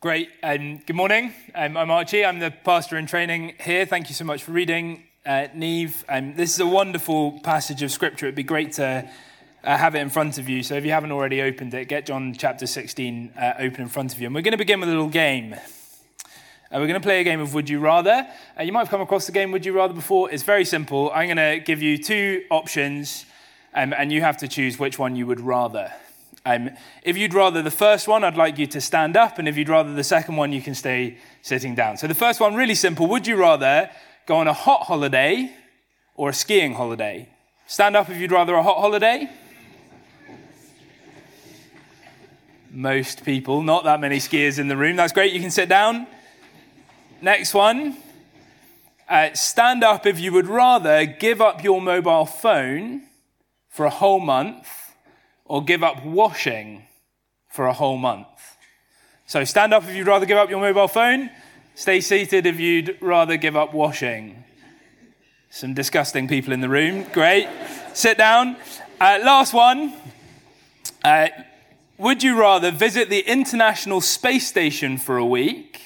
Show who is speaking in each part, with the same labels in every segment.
Speaker 1: Great. Um, good morning. Um, I'm Archie. I'm the pastor in training here. Thank you so much for reading, uh, Neve. Um, this is a wonderful passage of scripture. It'd be great to uh, have it in front of you. So if you haven't already opened it, get John chapter 16 uh, open in front of you. And we're going to begin with a little game. Uh, we're going to play a game of Would You Rather. Uh, you might have come across the game Would You Rather before. It's very simple. I'm going to give you two options, um, and you have to choose which one you would rather. Um, if you'd rather the first one, I'd like you to stand up, and if you'd rather the second one, you can stay sitting down. So the first one, really simple. Would you rather go on a hot holiday or a skiing holiday? Stand up if you'd rather a hot holiday. Most people, not that many skiers in the room. That's great. You can sit down. Next one. Uh, stand up if you would rather give up your mobile phone for a whole month or give up washing for a whole month. So stand up if you'd rather give up your mobile phone, stay seated if you'd rather give up washing. Some disgusting people in the room. Great. Sit down. Uh, last one. Uh, would you rather visit the International Space Station for a week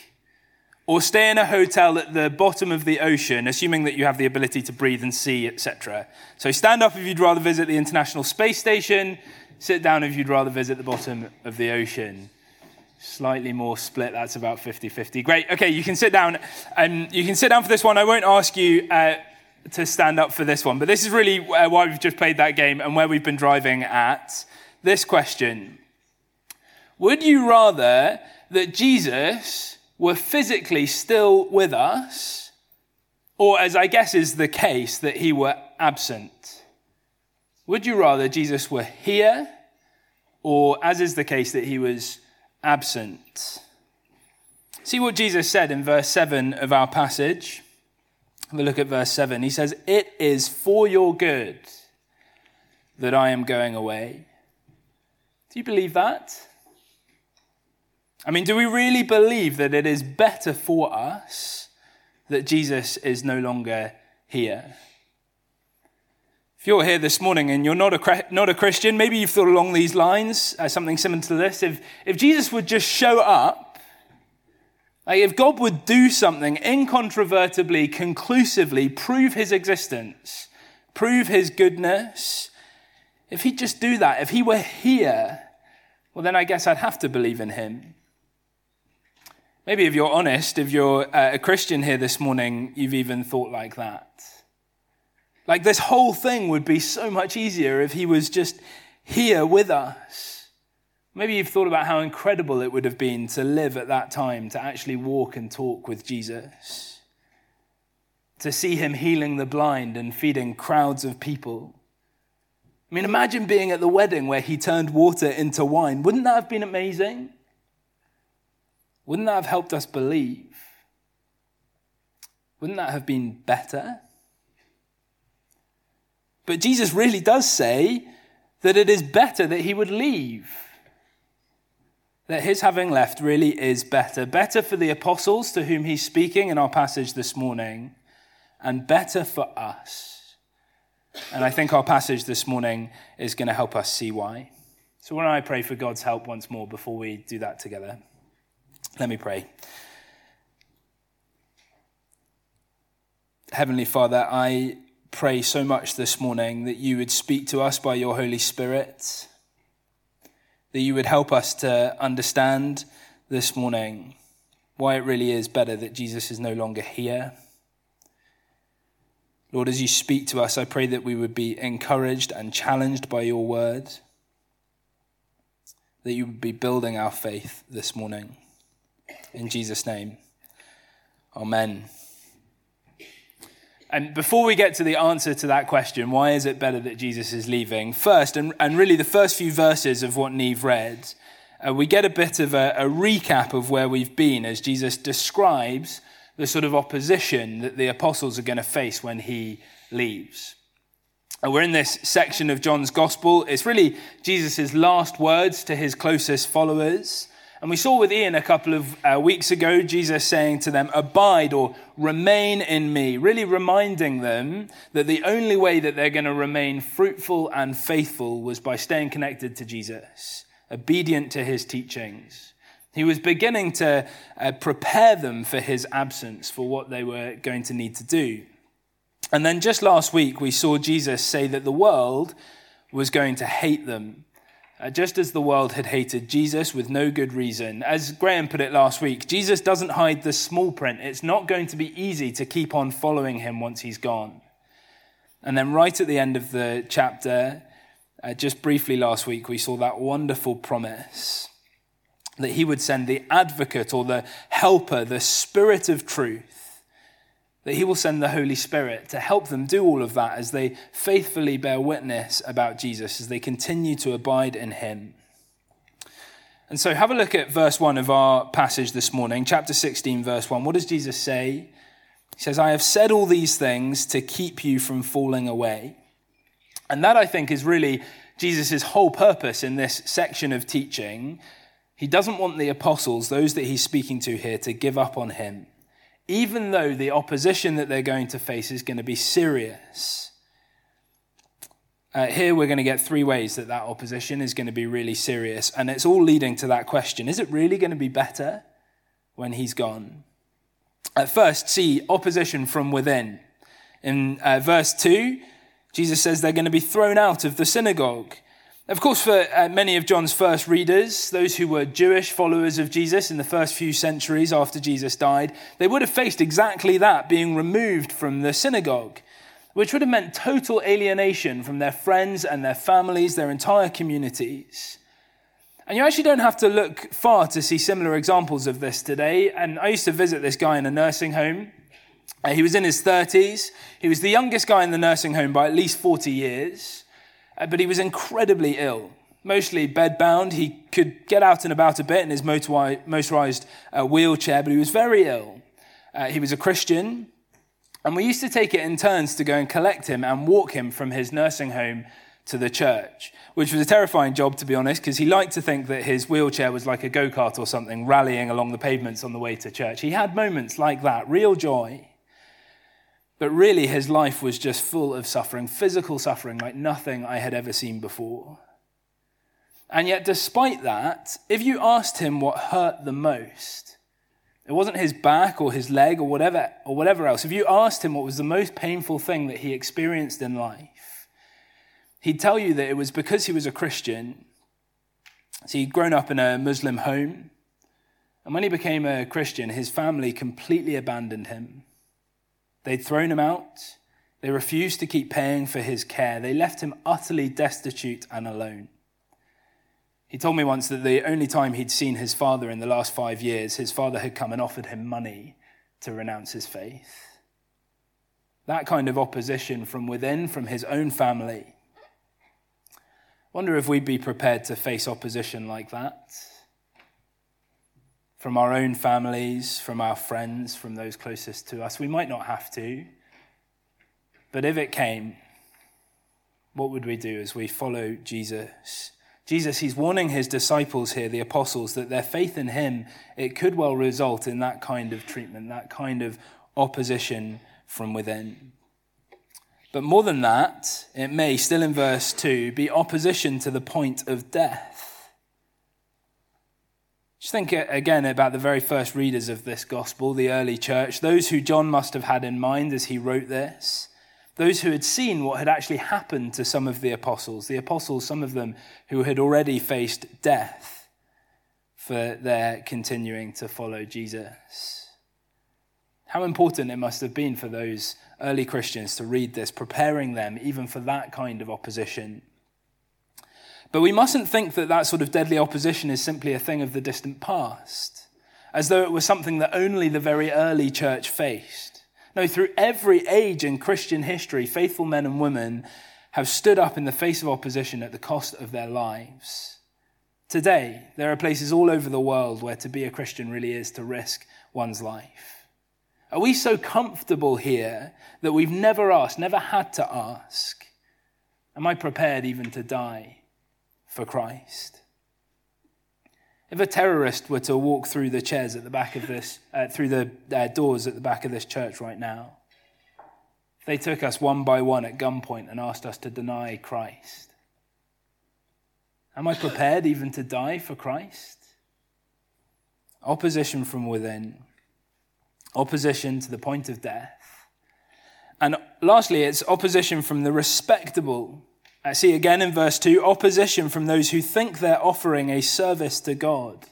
Speaker 1: or stay in a hotel at the bottom of the ocean, assuming that you have the ability to breathe and see, etc.? So stand up if you'd rather visit the International Space Station, Sit down if you'd rather visit the bottom of the ocean. Slightly more split, that's about 50 50. Great. Okay, you can sit down. Um, you can sit down for this one. I won't ask you uh, to stand up for this one, but this is really uh, why we've just played that game and where we've been driving at. This question Would you rather that Jesus were physically still with us, or as I guess is the case, that he were absent? Would you rather Jesus were here, or as is the case, that he was absent? See what Jesus said in verse 7 of our passage. Have a look at verse 7. He says, It is for your good that I am going away. Do you believe that? I mean, do we really believe that it is better for us that Jesus is no longer here? If you're here this morning and you're not a, not a Christian, maybe you've thought along these lines, uh, something similar to this. If, if Jesus would just show up, like if God would do something incontrovertibly, conclusively, prove his existence, prove his goodness, if he'd just do that, if he were here, well, then I guess I'd have to believe in him. Maybe if you're honest, if you're uh, a Christian here this morning, you've even thought like that. Like this whole thing would be so much easier if he was just here with us. Maybe you've thought about how incredible it would have been to live at that time, to actually walk and talk with Jesus, to see him healing the blind and feeding crowds of people. I mean, imagine being at the wedding where he turned water into wine. Wouldn't that have been amazing? Wouldn't that have helped us believe? Wouldn't that have been better? But Jesus really does say that it is better that he would leave. That his having left really is better. Better for the apostles to whom he's speaking in our passage this morning, and better for us. And I think our passage this morning is going to help us see why. So, don't I pray for God's help once more before we do that together? Let me pray. Heavenly Father, I pray so much this morning that you would speak to us by your Holy Spirit, that you would help us to understand this morning why it really is better that Jesus is no longer here. Lord, as you speak to us, I pray that we would be encouraged and challenged by your word, that you would be building our faith this morning. In Jesus' name, amen. And before we get to the answer to that question, why is it better that Jesus is leaving? First, and, and really the first few verses of what Neve read, uh, we get a bit of a, a recap of where we've been as Jesus describes the sort of opposition that the apostles are going to face when he leaves. Uh, we're in this section of John's gospel. It's really Jesus' last words to his closest followers. And we saw with Ian a couple of uh, weeks ago Jesus saying to them, Abide or remain in me, really reminding them that the only way that they're going to remain fruitful and faithful was by staying connected to Jesus, obedient to his teachings, He was beginning to uh, prepare them for his absence, for what they were going to need to do. And then just last week, we saw Jesus say that the world was going to hate them, uh, just as the world had hated Jesus with no good reason. As Graham put it last week, Jesus doesn't hide the small print. It's not going to be easy to keep on following him once he's gone. And then, right at the end of the chapter, uh, just briefly last week, we saw that wonderful promise that he would send the advocate or the helper, the spirit of truth, that he will send the Holy Spirit to help them do all of that as they faithfully bear witness about Jesus, as they continue to abide in him. And so have a look at verse 1 of our passage this morning, chapter 16, verse 1. What does Jesus say? He says, I have said all these things to keep you from falling away. And that, I think, is really Jesus' whole purpose in this section of teaching he doesn't want the apostles, those that he's speaking to here, to give up on him, even though the opposition that they're going to face is going to be serious. Uh, here we're going to get three ways that that opposition is going to be really serious, and it's all leading to that question is it really going to be better when he's gone? At first, see opposition from within. In uh, verse 2, Jesus says they're going to be thrown out of the synagogue. Of course, for uh, many of John's first readers, those who were Jewish followers of Jesus in the first few centuries after Jesus died, they would have faced exactly that being removed from the synagogue, which would have meant total alienation from their friends and their families, their entire communities. And you actually don't have to look far to see similar examples of this today. And I used to visit this guy in a nursing home. Uh, he was in his 30s. He was the youngest guy in the nursing home by at least 40 years. Uh, but he was incredibly ill, mostly bedbound. He could get out and about a bit in his motorized uh, wheelchair, but he was very ill. Uh, he was a Christian, and we used to take it in turns to go and collect him and walk him from his nursing home to the church, which was a terrifying job, to be honest, because he liked to think that his wheelchair was like a go kart or something, rallying along the pavements on the way to church. He had moments like that, real joy. But really, his life was just full of suffering, physical suffering like nothing I had ever seen before. And yet, despite that, if you asked him what hurt the most, it wasn't his back or his leg or whatever, or whatever else. If you asked him what was the most painful thing that he experienced in life, he'd tell you that it was because he was a Christian. So he'd grown up in a Muslim home. And when he became a Christian, his family completely abandoned him. They'd thrown him out. They refused to keep paying for his care. They left him utterly destitute and alone. He told me once that the only time he'd seen his father in the last five years, his father had come and offered him money to renounce his faith. That kind of opposition from within, from his own family. Wonder if we'd be prepared to face opposition like that from our own families, from our friends, from those closest to us. We might not have to, but if it came, what would we do as we follow Jesus? Jesus, he's warning his disciples here, the apostles, that their faith in him, it could well result in that kind of treatment, that kind of opposition from within. But more than that, it may, still in verse 2, be opposition to the point of death. Just think uh, again about the very first readers of this gospel, the early church, those who John must have had in mind as he wrote this, those who had seen what had actually happened to some of the apostles, the apostles, some of them who had already faced death for their continuing to follow Jesus. How important it must have been for those early Christians to read this, preparing them even for that kind of opposition. But we mustn't think that that sort of deadly opposition is simply a thing of the distant past, as though it was something that only the very early church faced. No, through every age in Christian history, faithful men and women have stood up in the face of opposition at the cost of their lives. Today, there are places all over the world where to be a Christian really is to risk one's life. Are we so comfortable here that we've never asked, never had to ask, Am I prepared even to die for Christ. If a terrorist were to walk through the chairs at the back of this, uh, through the uh, doors at the back of this church right now, if they took us one by one at gunpoint and asked us to deny Christ, am I prepared even to die for Christ? opposition from within, opposition to the point of death. And lastly, it's opposition from the respectable. I see again in verse 2 opposition from those who think they're offering a service to God.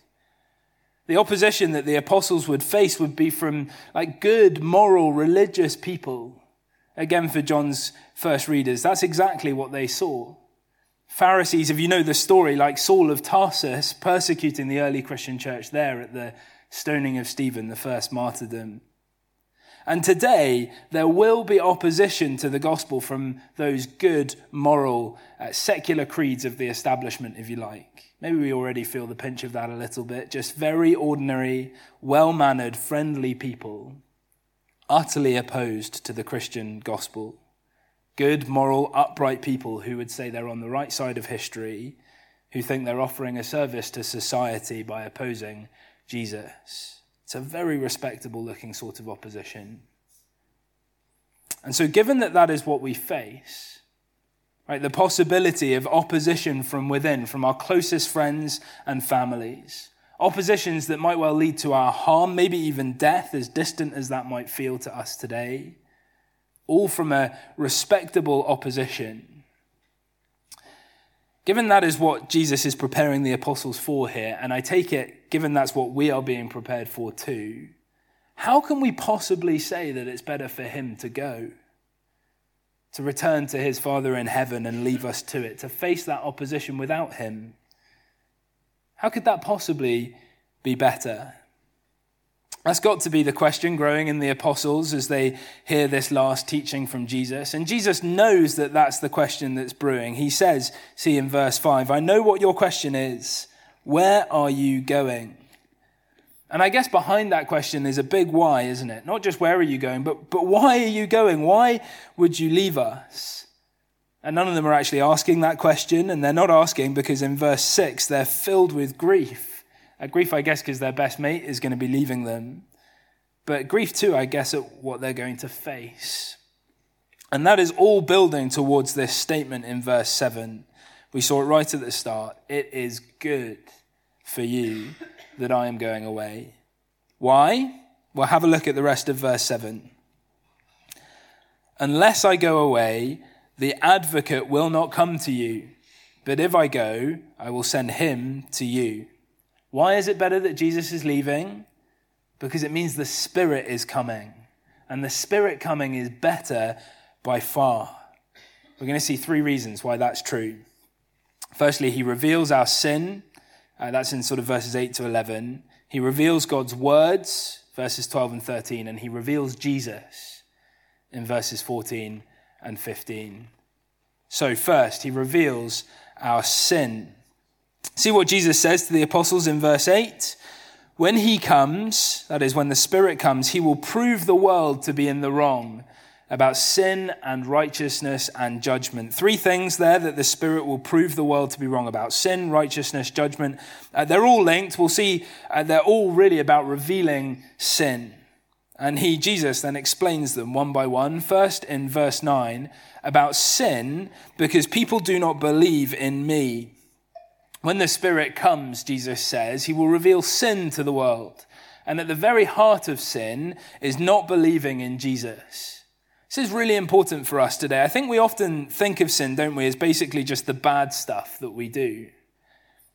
Speaker 1: The opposition that the apostles would face would be from like good, moral, religious people. Again, for John's first readers, that's exactly what they saw. Pharisees, if you know the story, like Saul of Tarsus persecuting the early Christian church there at the stoning of Stephen, the first martyrdom. And today, there will be opposition to the gospel from those good, moral, uh, secular creeds of the establishment, if you like. Maybe we already feel the pinch of that a little bit. Just very ordinary, well mannered, friendly people, utterly opposed to the Christian gospel. Good, moral, upright people who would say they're on the right side of history, who think they're offering a service to society by opposing Jesus. It's a very respectable looking sort of opposition. And so, given that that is what we face, Right? The possibility of opposition from within, from our closest friends and families. Oppositions that might well lead to our harm, maybe even death, as distant as that might feel to us today. All from a respectable opposition. Given that is what Jesus is preparing the apostles for here, and I take it, given that's what we are being prepared for too, how can we possibly say that it's better for him to go? to return to his Father in heaven and leave us to it, to face that opposition without him. How could that possibly be better? That's got to be the question growing in the apostles as they hear this last teaching from Jesus. And Jesus knows that that's the question that's brewing. He says, see in verse 5, I know what your question is. Where are you going? And I guess behind that question is a big why, isn't it? Not just where are you going, but, but why are you going? Why would you leave us? And none of them are actually asking that question, and they're not asking because in verse 6 they're filled with grief. A grief, I guess, because their best mate is going to be leaving them. But grief, too, I guess, at what they're going to face. And that is all building towards this statement in verse 7. We saw it right at the start. It is good for you that I am going away. Why? Well, have a look at the rest of verse 7. Unless I go away, the advocate will not come to you. But if I go, I will send him to you. Why is it better that Jesus is leaving? Because it means the Spirit is coming. And the Spirit coming is better by far. We're going to see three reasons why that's true. Firstly, he reveals our sin uh, that's in sort of verses 8 to 11. He reveals God's words, verses 12 and 13, and he reveals Jesus in verses 14 and 15. So, first, he reveals our sin. See what Jesus says to the apostles in verse 8? When he comes, that is, when the Spirit comes, he will prove the world to be in the wrong about sin and righteousness and judgment. Three things there that the Spirit will prove the world to be wrong about sin, righteousness, judgment. Uh, they're all linked. We'll see uh, they're all really about revealing sin. And he, Jesus, then explains them one by one. First, in verse 9, about sin, because people do not believe in me. When the Spirit comes, Jesus says, he will reveal sin to the world. And at the very heart of sin is not believing in Jesus. This is really important for us today. I think we often think of sin, don't we, as basically just the bad stuff that we do.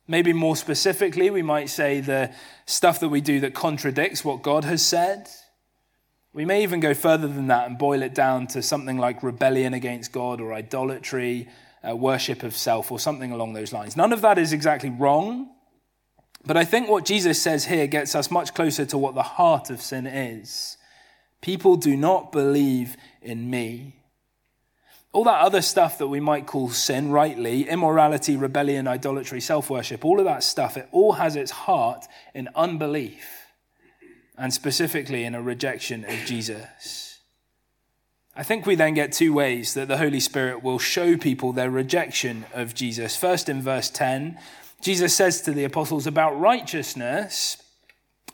Speaker 1: Maybe more specifically, we might say the stuff that we do that contradicts what God has said. We may even go further than that and boil it down to something like rebellion against God or idolatry, uh, worship of self, or something along those lines. None of that is exactly wrong, but I think what Jesus says here gets us much closer to what the heart of sin is. People do not believe in me. All that other stuff that we might call sin, rightly, immorality, rebellion, idolatry, self worship, all of that stuff, it all has its heart in unbelief and specifically in a rejection of Jesus. I think we then get two ways that the Holy Spirit will show people their rejection of Jesus. First, in verse 10, Jesus says to the apostles about righteousness,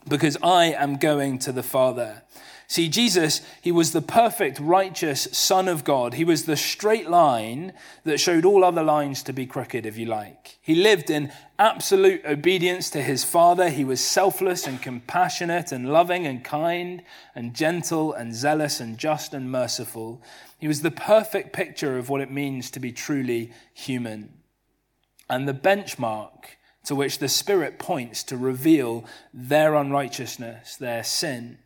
Speaker 1: because I am going to the Father. See, Jesus, he was the perfect, righteous Son of God. He was the straight line that showed all other lines to be crooked, if you like. He lived in absolute obedience to his Father. He was selfless and compassionate and loving and kind and gentle and zealous and just and merciful. He was the perfect picture of what it means to be truly human. And the benchmark to which the Spirit points to reveal their unrighteousness, their sin.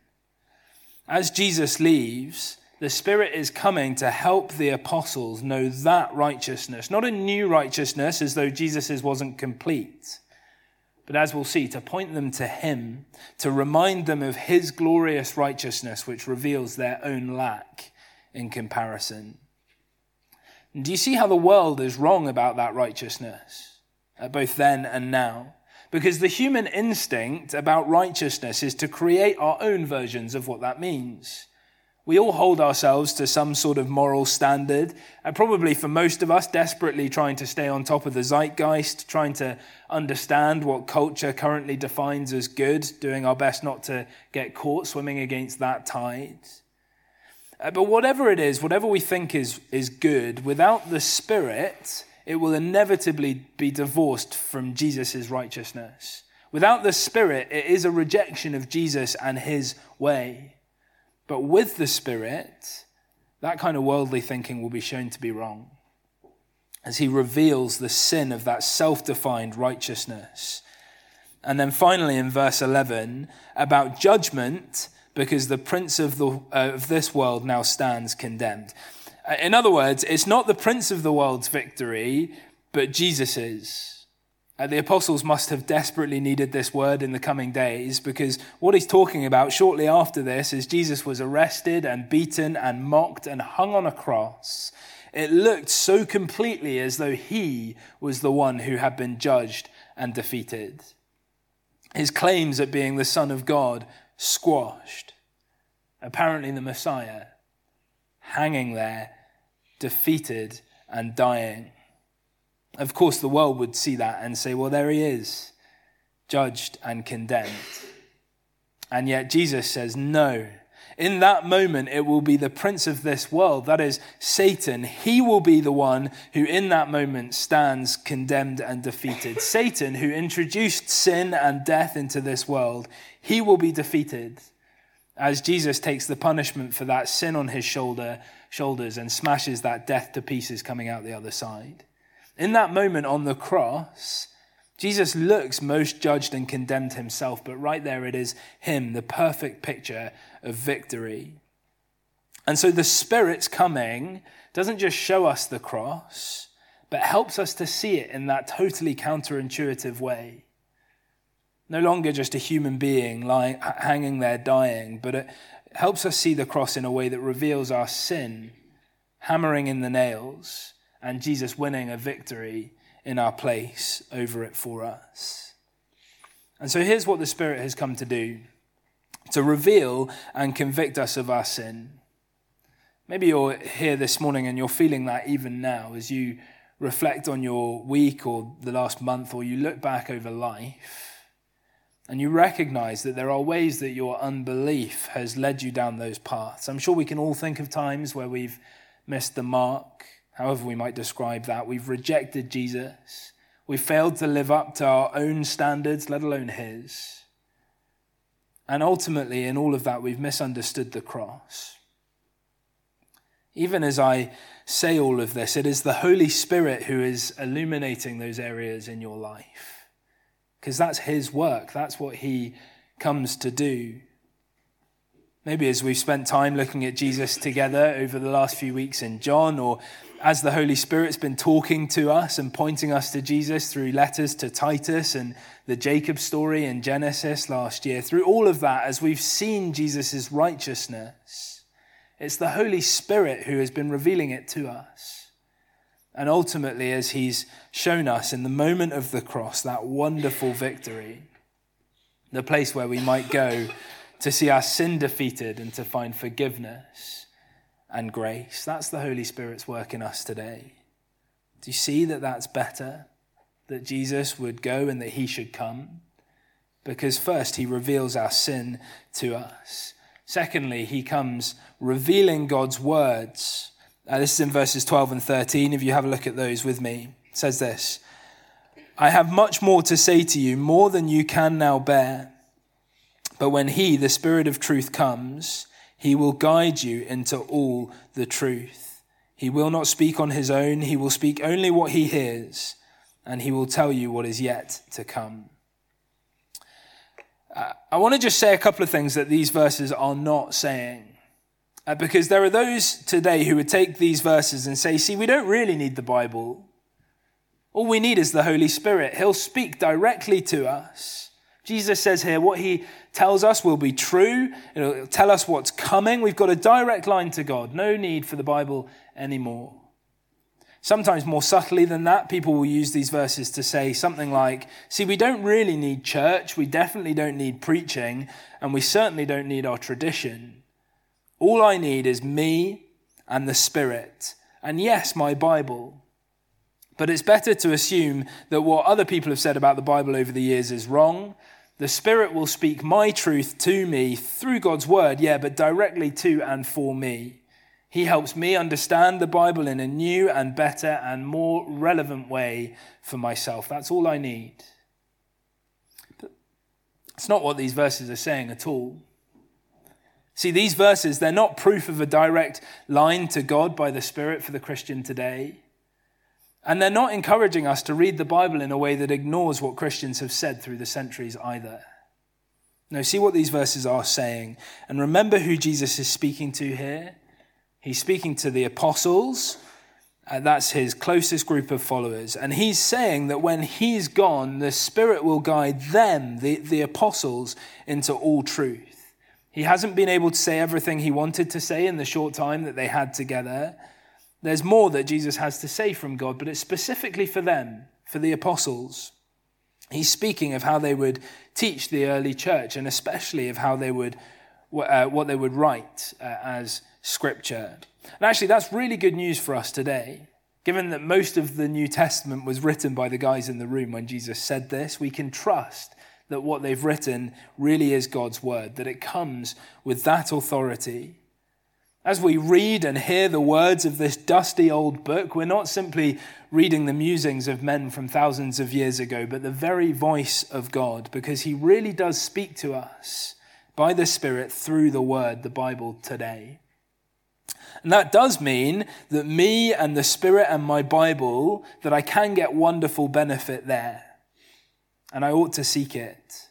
Speaker 1: As Jesus leaves, the Spirit is coming to help the apostles know that righteousness, not a new righteousness as though Jesus' wasn't complete, but as we'll see, to point them to Him, to remind them of His glorious righteousness, which reveals their own lack in comparison. And do you see how the world is wrong about that righteousness, both then and now? Because the human instinct about righteousness is to create our own versions of what that means. We all hold ourselves to some sort of moral standard, and probably for most of us, desperately trying to stay on top of the zeitgeist, trying to understand what culture currently defines as good, doing our best not to get caught swimming against that tide. Uh, but whatever it is, whatever we think is, is good, without the Spirit, it will inevitably be divorced from Jesus' righteousness. Without the Spirit, it is a rejection of Jesus and his way. But with the Spirit, that kind of worldly thinking will be shown to be wrong as he reveals the sin of that self defined righteousness. And then finally, in verse 11, about judgment, because the prince of, the, uh, of this world now stands condemned. Uh, in other words, it's not the prince of the world's victory, but Jesus's. Uh, the apostles must have desperately needed this word in the coming days because what he's talking about shortly after this is Jesus was arrested and beaten and mocked and hung on a cross. It looked so completely as though he was the one who had been judged and defeated. His claims at being the Son of God squashed. Apparently, the Messiah hanging there defeated, and dying. Of course, the world would see that and say, well, there he is, judged and condemned. And yet Jesus says, no. In that moment, it will be the prince of this world, that is Satan. He will be the one who, in that moment, stands condemned and defeated. Satan, who introduced sin and death into this world, he will be defeated as Jesus takes the punishment for that sin on his shoulder shoulders and smashes that death to pieces coming out the other side. In that moment on the cross, Jesus looks most judged and condemned himself, but right there it is him, the perfect picture of victory. And so the Spirit's coming doesn't just show us the cross, but helps us to see it in that totally counterintuitive way. No longer just a human being lying, hanging there dying, but it helps us see the cross in a way that reveals our sin, hammering in the nails, and Jesus winning a victory in our place over it for us. And so here's what the Spirit has come to do to reveal and convict us of our sin. Maybe you're here this morning and you're feeling that even now as you reflect on your week or the last month or you look back over life and you recognize that there are ways that your unbelief has led you down those paths. I'm sure we can all think of times where we've missed the mark, however we might describe that. We've rejected Jesus. We've failed to live up to our own standards, let alone his. And ultimately, in all of that, we've misunderstood the cross. Even as I say all of this, it is the Holy Spirit who is illuminating those areas in your life because that's his work. That's what he comes to do. Maybe as we've spent time looking at Jesus together over the last few weeks in John, or as the Holy Spirit's been talking to us and pointing us to Jesus through letters to Titus and the Jacob story in Genesis last year, through all of that, as we've seen Jesus' righteousness, it's the Holy Spirit who has been revealing it to us. And ultimately, as he's shown us in the moment of the cross, that wonderful victory, the place where we might go to see our sin defeated and to find forgiveness and grace. That's the Holy Spirit's work in us today. Do you see that that's better? That Jesus would go and that he should come? because first, he reveals our sin to us. Secondly, he comes revealing God's words. Uh, this is in verses 12 and 13. If you have a look at those with me, it says this I have much more to say to you, more than you can now bear. But when he, the Spirit of truth, comes, he will guide you into all the truth. He will not speak on his own, he will speak only what he hears, and he will tell you what is yet to come. Uh, I want to just say a couple of things that these verses are not saying. Uh, because there are those today who would take these verses and say, see, we don't really need the Bible. All we need is the Holy Spirit. He'll speak directly to us. Jesus says here, what he tells us will be true. It'll tell us what's coming. We've got a direct line to God. No need for the Bible anymore. Sometimes more subtly than that, people will use these verses to say something like, see, we don't really need church, we definitely don't need preaching, and we certainly don't need our tradition. All I need is me and the Spirit, and yes, my Bible. But it's better to assume that what other people have said about the Bible over the years is wrong. The Spirit will speak my truth to me through God's word, yeah, but directly to and for me. He helps me understand the Bible in a new and better and more relevant way for myself. That's all I need. But it's not what these verses are saying at all. See, these verses, they're not proof of a direct line to God by the Spirit for the Christian today. And they're not encouraging us to read the Bible in a way that ignores what Christians have said through the centuries either. No, see what these verses are saying. And remember who Jesus is speaking to here. He's speaking to the apostles. Uh, that's his closest group of followers. And he's saying that when he's gone, the Spirit will guide them, the, the apostles, into all truth. He hasn't been able to say everything he wanted to say in the short time that they had together. There's more that Jesus has to say from God, but it's specifically for them, for the apostles. He's speaking of how they would teach the early church, and especially of how they would, uh, what they would write uh, as Scripture. And actually, that's really good news for us today. Given that most of the New Testament was written by the guys in the room when Jesus said this, we can trust that what they've written really is God's word, that it comes with that authority. As we read and hear the words of this dusty old book, we're not simply reading the musings of men from thousands of years ago, but the very voice of God, because he really does speak to us by the Spirit through the word, the Bible, today. And that does mean that me and the Spirit and my Bible, that I can get wonderful benefit there. And I ought to seek it.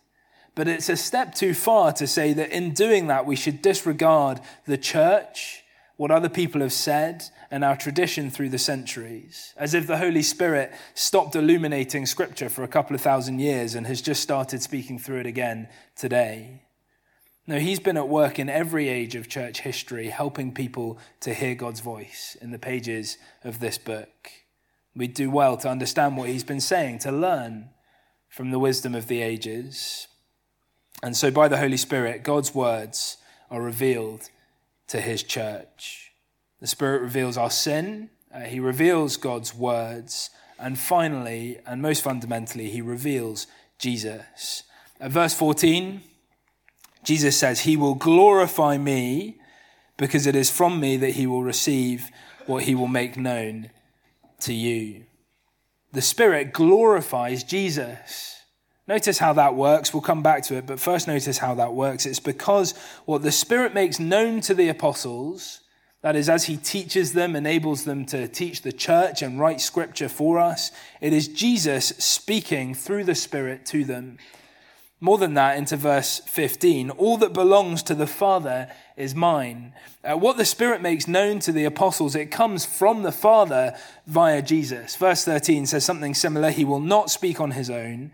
Speaker 1: But it's a step too far to say that in doing that, we should disregard the church, what other people have said, and our tradition through the centuries, as if the Holy Spirit stopped illuminating Scripture for a couple of thousand years and has just started speaking through it again today. No, he's been at work in every age of church history, helping people to hear God's voice in the pages of this book. We do well to understand what he's been saying, to learn from the wisdom of the ages. And so, by the Holy Spirit, God's words are revealed to his church. The Spirit reveals our sin, uh, he reveals God's words, and finally, and most fundamentally, he reveals Jesus. At verse 14, Jesus says, He will glorify me because it is from me that He will receive what He will make known to you. The Spirit glorifies Jesus. Notice how that works. We'll come back to it, but first notice how that works. It's because what the Spirit makes known to the apostles, that is, as He teaches them, enables them to teach the church and write scripture for us, it is Jesus speaking through the Spirit to them. More than that, into verse 15, all that belongs to the Father is mine. Uh, what the Spirit makes known to the apostles, it comes from the Father via Jesus. Verse 13 says something similar. He will not speak on his own,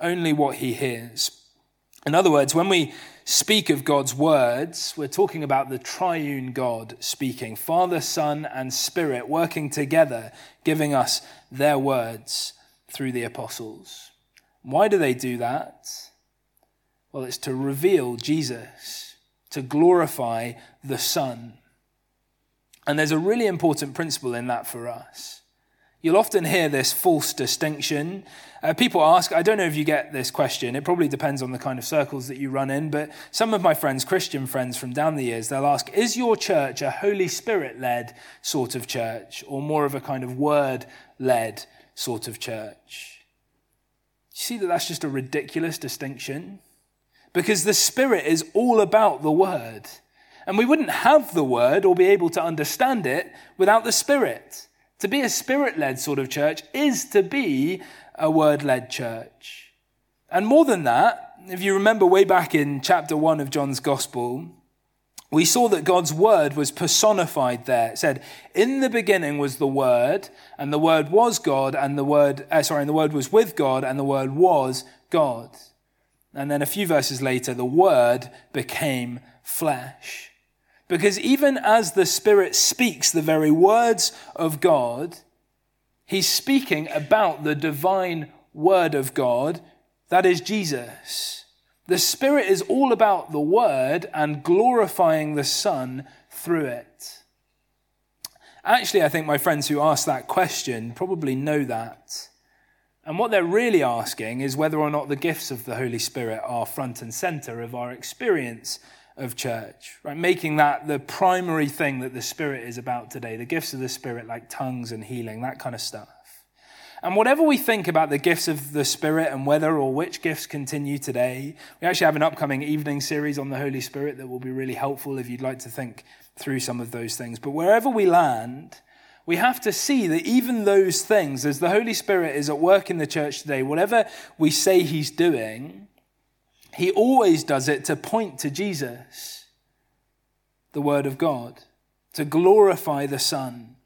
Speaker 1: only what he hears. In other words, when we speak of God's words, we're talking about the triune God speaking Father, Son, and Spirit working together, giving us their words through the apostles. Why do they do that? Well, it's to reveal Jesus, to glorify the Son. And there's a really important principle in that for us. You'll often hear this false distinction. Uh, people ask, I don't know if you get this question, it probably depends on the kind of circles that you run in, but some of my friends, Christian friends from down the years, they'll ask, Is your church a Holy Spirit led sort of church or more of a kind of word led sort of church? You see that that's just a ridiculous distinction? Because the Spirit is all about the Word. And we wouldn't have the Word or be able to understand it without the Spirit. To be a spirit led sort of church is to be a word led church. And more than that, if you remember way back in chapter 1 of John's Gospel, we saw that God's word was personified there. It said, In the beginning was the word, and the word was God, and the word, uh, sorry, and the word was with God, and the word was God. And then a few verses later, the word became flesh. Because even as the Spirit speaks the very words of God, he's speaking about the divine Word of God, that is Jesus. The Spirit is all about the Word and glorifying the Son through it. Actually, I think my friends who asked that question probably know that. And what they're really asking is whether or not the gifts of the Holy Spirit are front and center of our experience of church, right? Making that the primary thing that the Spirit is about today, the gifts of the Spirit, like tongues and healing, that kind of stuff. And whatever we think about the gifts of the Spirit and whether or which gifts continue today, we actually have an upcoming evening series on the Holy Spirit that will be really helpful if you'd like to think through some of those things. But wherever we land, we have to see that even those things, as the Holy Spirit is at work in the church today, whatever we say He's doing, he always does it to point to Jesus, the Word of God, to glorify the Son,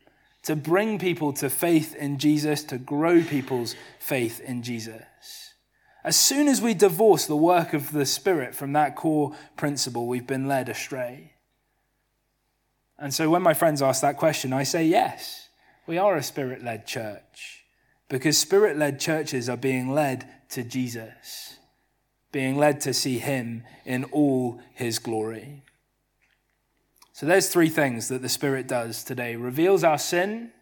Speaker 1: to bring people to faith in Jesus, to grow people's faith in Jesus. As soon as we divorce the work of the Spirit from that core principle, we've been led astray. And so when my friends ask that question, I say, yes, we are a spirit led church because spirit led churches are being led to Jesus being led to see him in all his glory. So there's three things that the Spirit does today reveals our sin,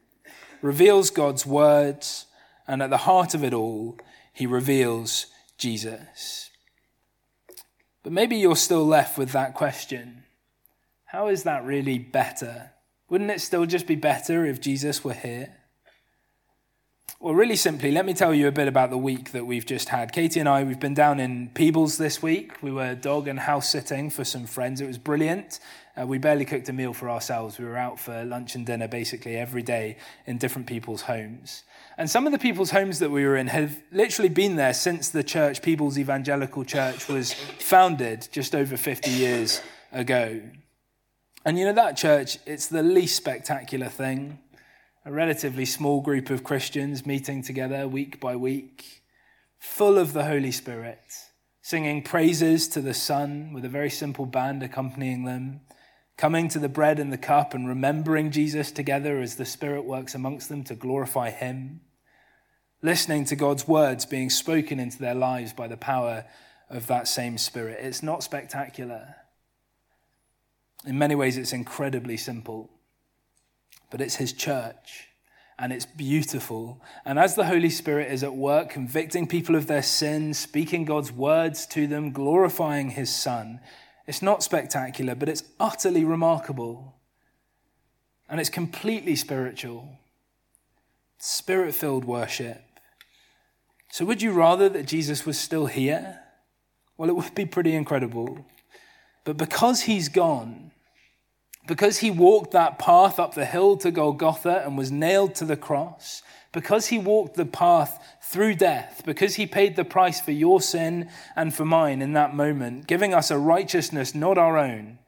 Speaker 1: reveals God's words, and at the heart of it all, he reveals Jesus. But maybe you're still left with that question How is that really better? Wouldn't it still just be better if Jesus were here? Well, really simply, let me tell you a bit about the week that we've just had. Katie and I, we've been down in Peebles this week. We were dog and house sitting for some friends. It was brilliant. Uh, we barely cooked a meal for ourselves. We were out for lunch and dinner basically every day in different people's homes. And some of the people's homes that we were in have literally been there since the church, Peebles Evangelical Church, was founded just over 50 years ago. And you know, that church, it's the least spectacular thing a relatively small group of Christians meeting together week by week, full of the Holy Spirit, singing praises to the Son with a very simple band accompanying them, coming to the bread and the cup and remembering Jesus together as the Spirit works amongst them to glorify Him, listening to God's words being spoken into their lives by the power of that same Spirit. It's not spectacular. In many ways, it's incredibly simple but it's his church. And it's beautiful. And as the Holy Spirit is at work, convicting people of their sins, speaking God's words to them, glorifying his Son, it's not spectacular, but it's utterly remarkable. And it's completely spiritual. Spirit filled worship. So, would you rather that Jesus was still here? Well, it would be pretty incredible. But because he's gone, because he walked that path up the hill to Golgotha and was nailed to the cross, because he walked the path through death, because he paid the price for your sin and for mine in that moment, giving us a righteousness not our own,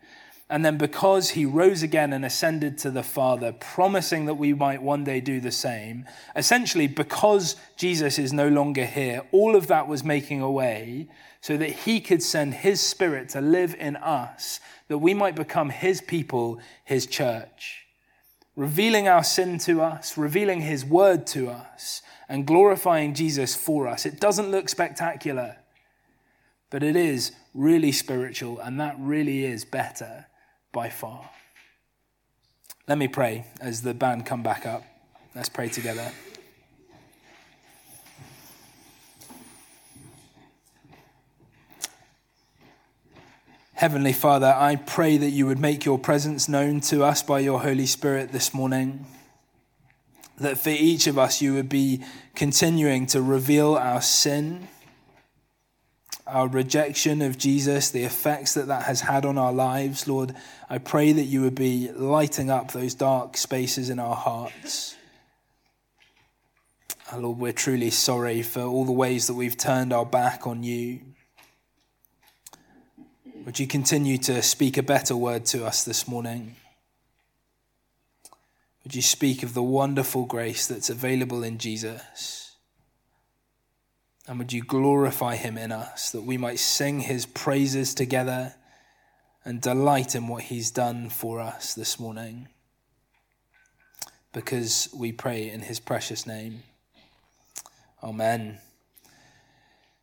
Speaker 1: and then because he rose again and ascended to the Father, promising that we might one day do the same, essentially, because Jesus is no longer here, all of that was making a way so that he could send his spirit to live in us that we might become his people, his church, revealing our sin to us, revealing his word to us, and glorifying Jesus for us. It doesn't look spectacular, but it is really spiritual, and that really is better by far. Let me pray as the band come back up. Let's pray together. Heavenly Father, I pray that you would make your presence known to us by your Holy Spirit this morning. That for each of us, you would be continuing to reveal our sin, our rejection of Jesus, the effects that that has had on our lives. Lord, I pray that you would be lighting up those dark spaces in our hearts. Ah, Lord, we're truly sorry for all the ways that we've turned our back on you. Would you continue to speak a better word to us this morning? Would you speak of the wonderful grace that's available in Jesus? And would you glorify him in us that we might sing his praises together and delight in what he's done for us this morning? Because we pray in his precious name. Amen.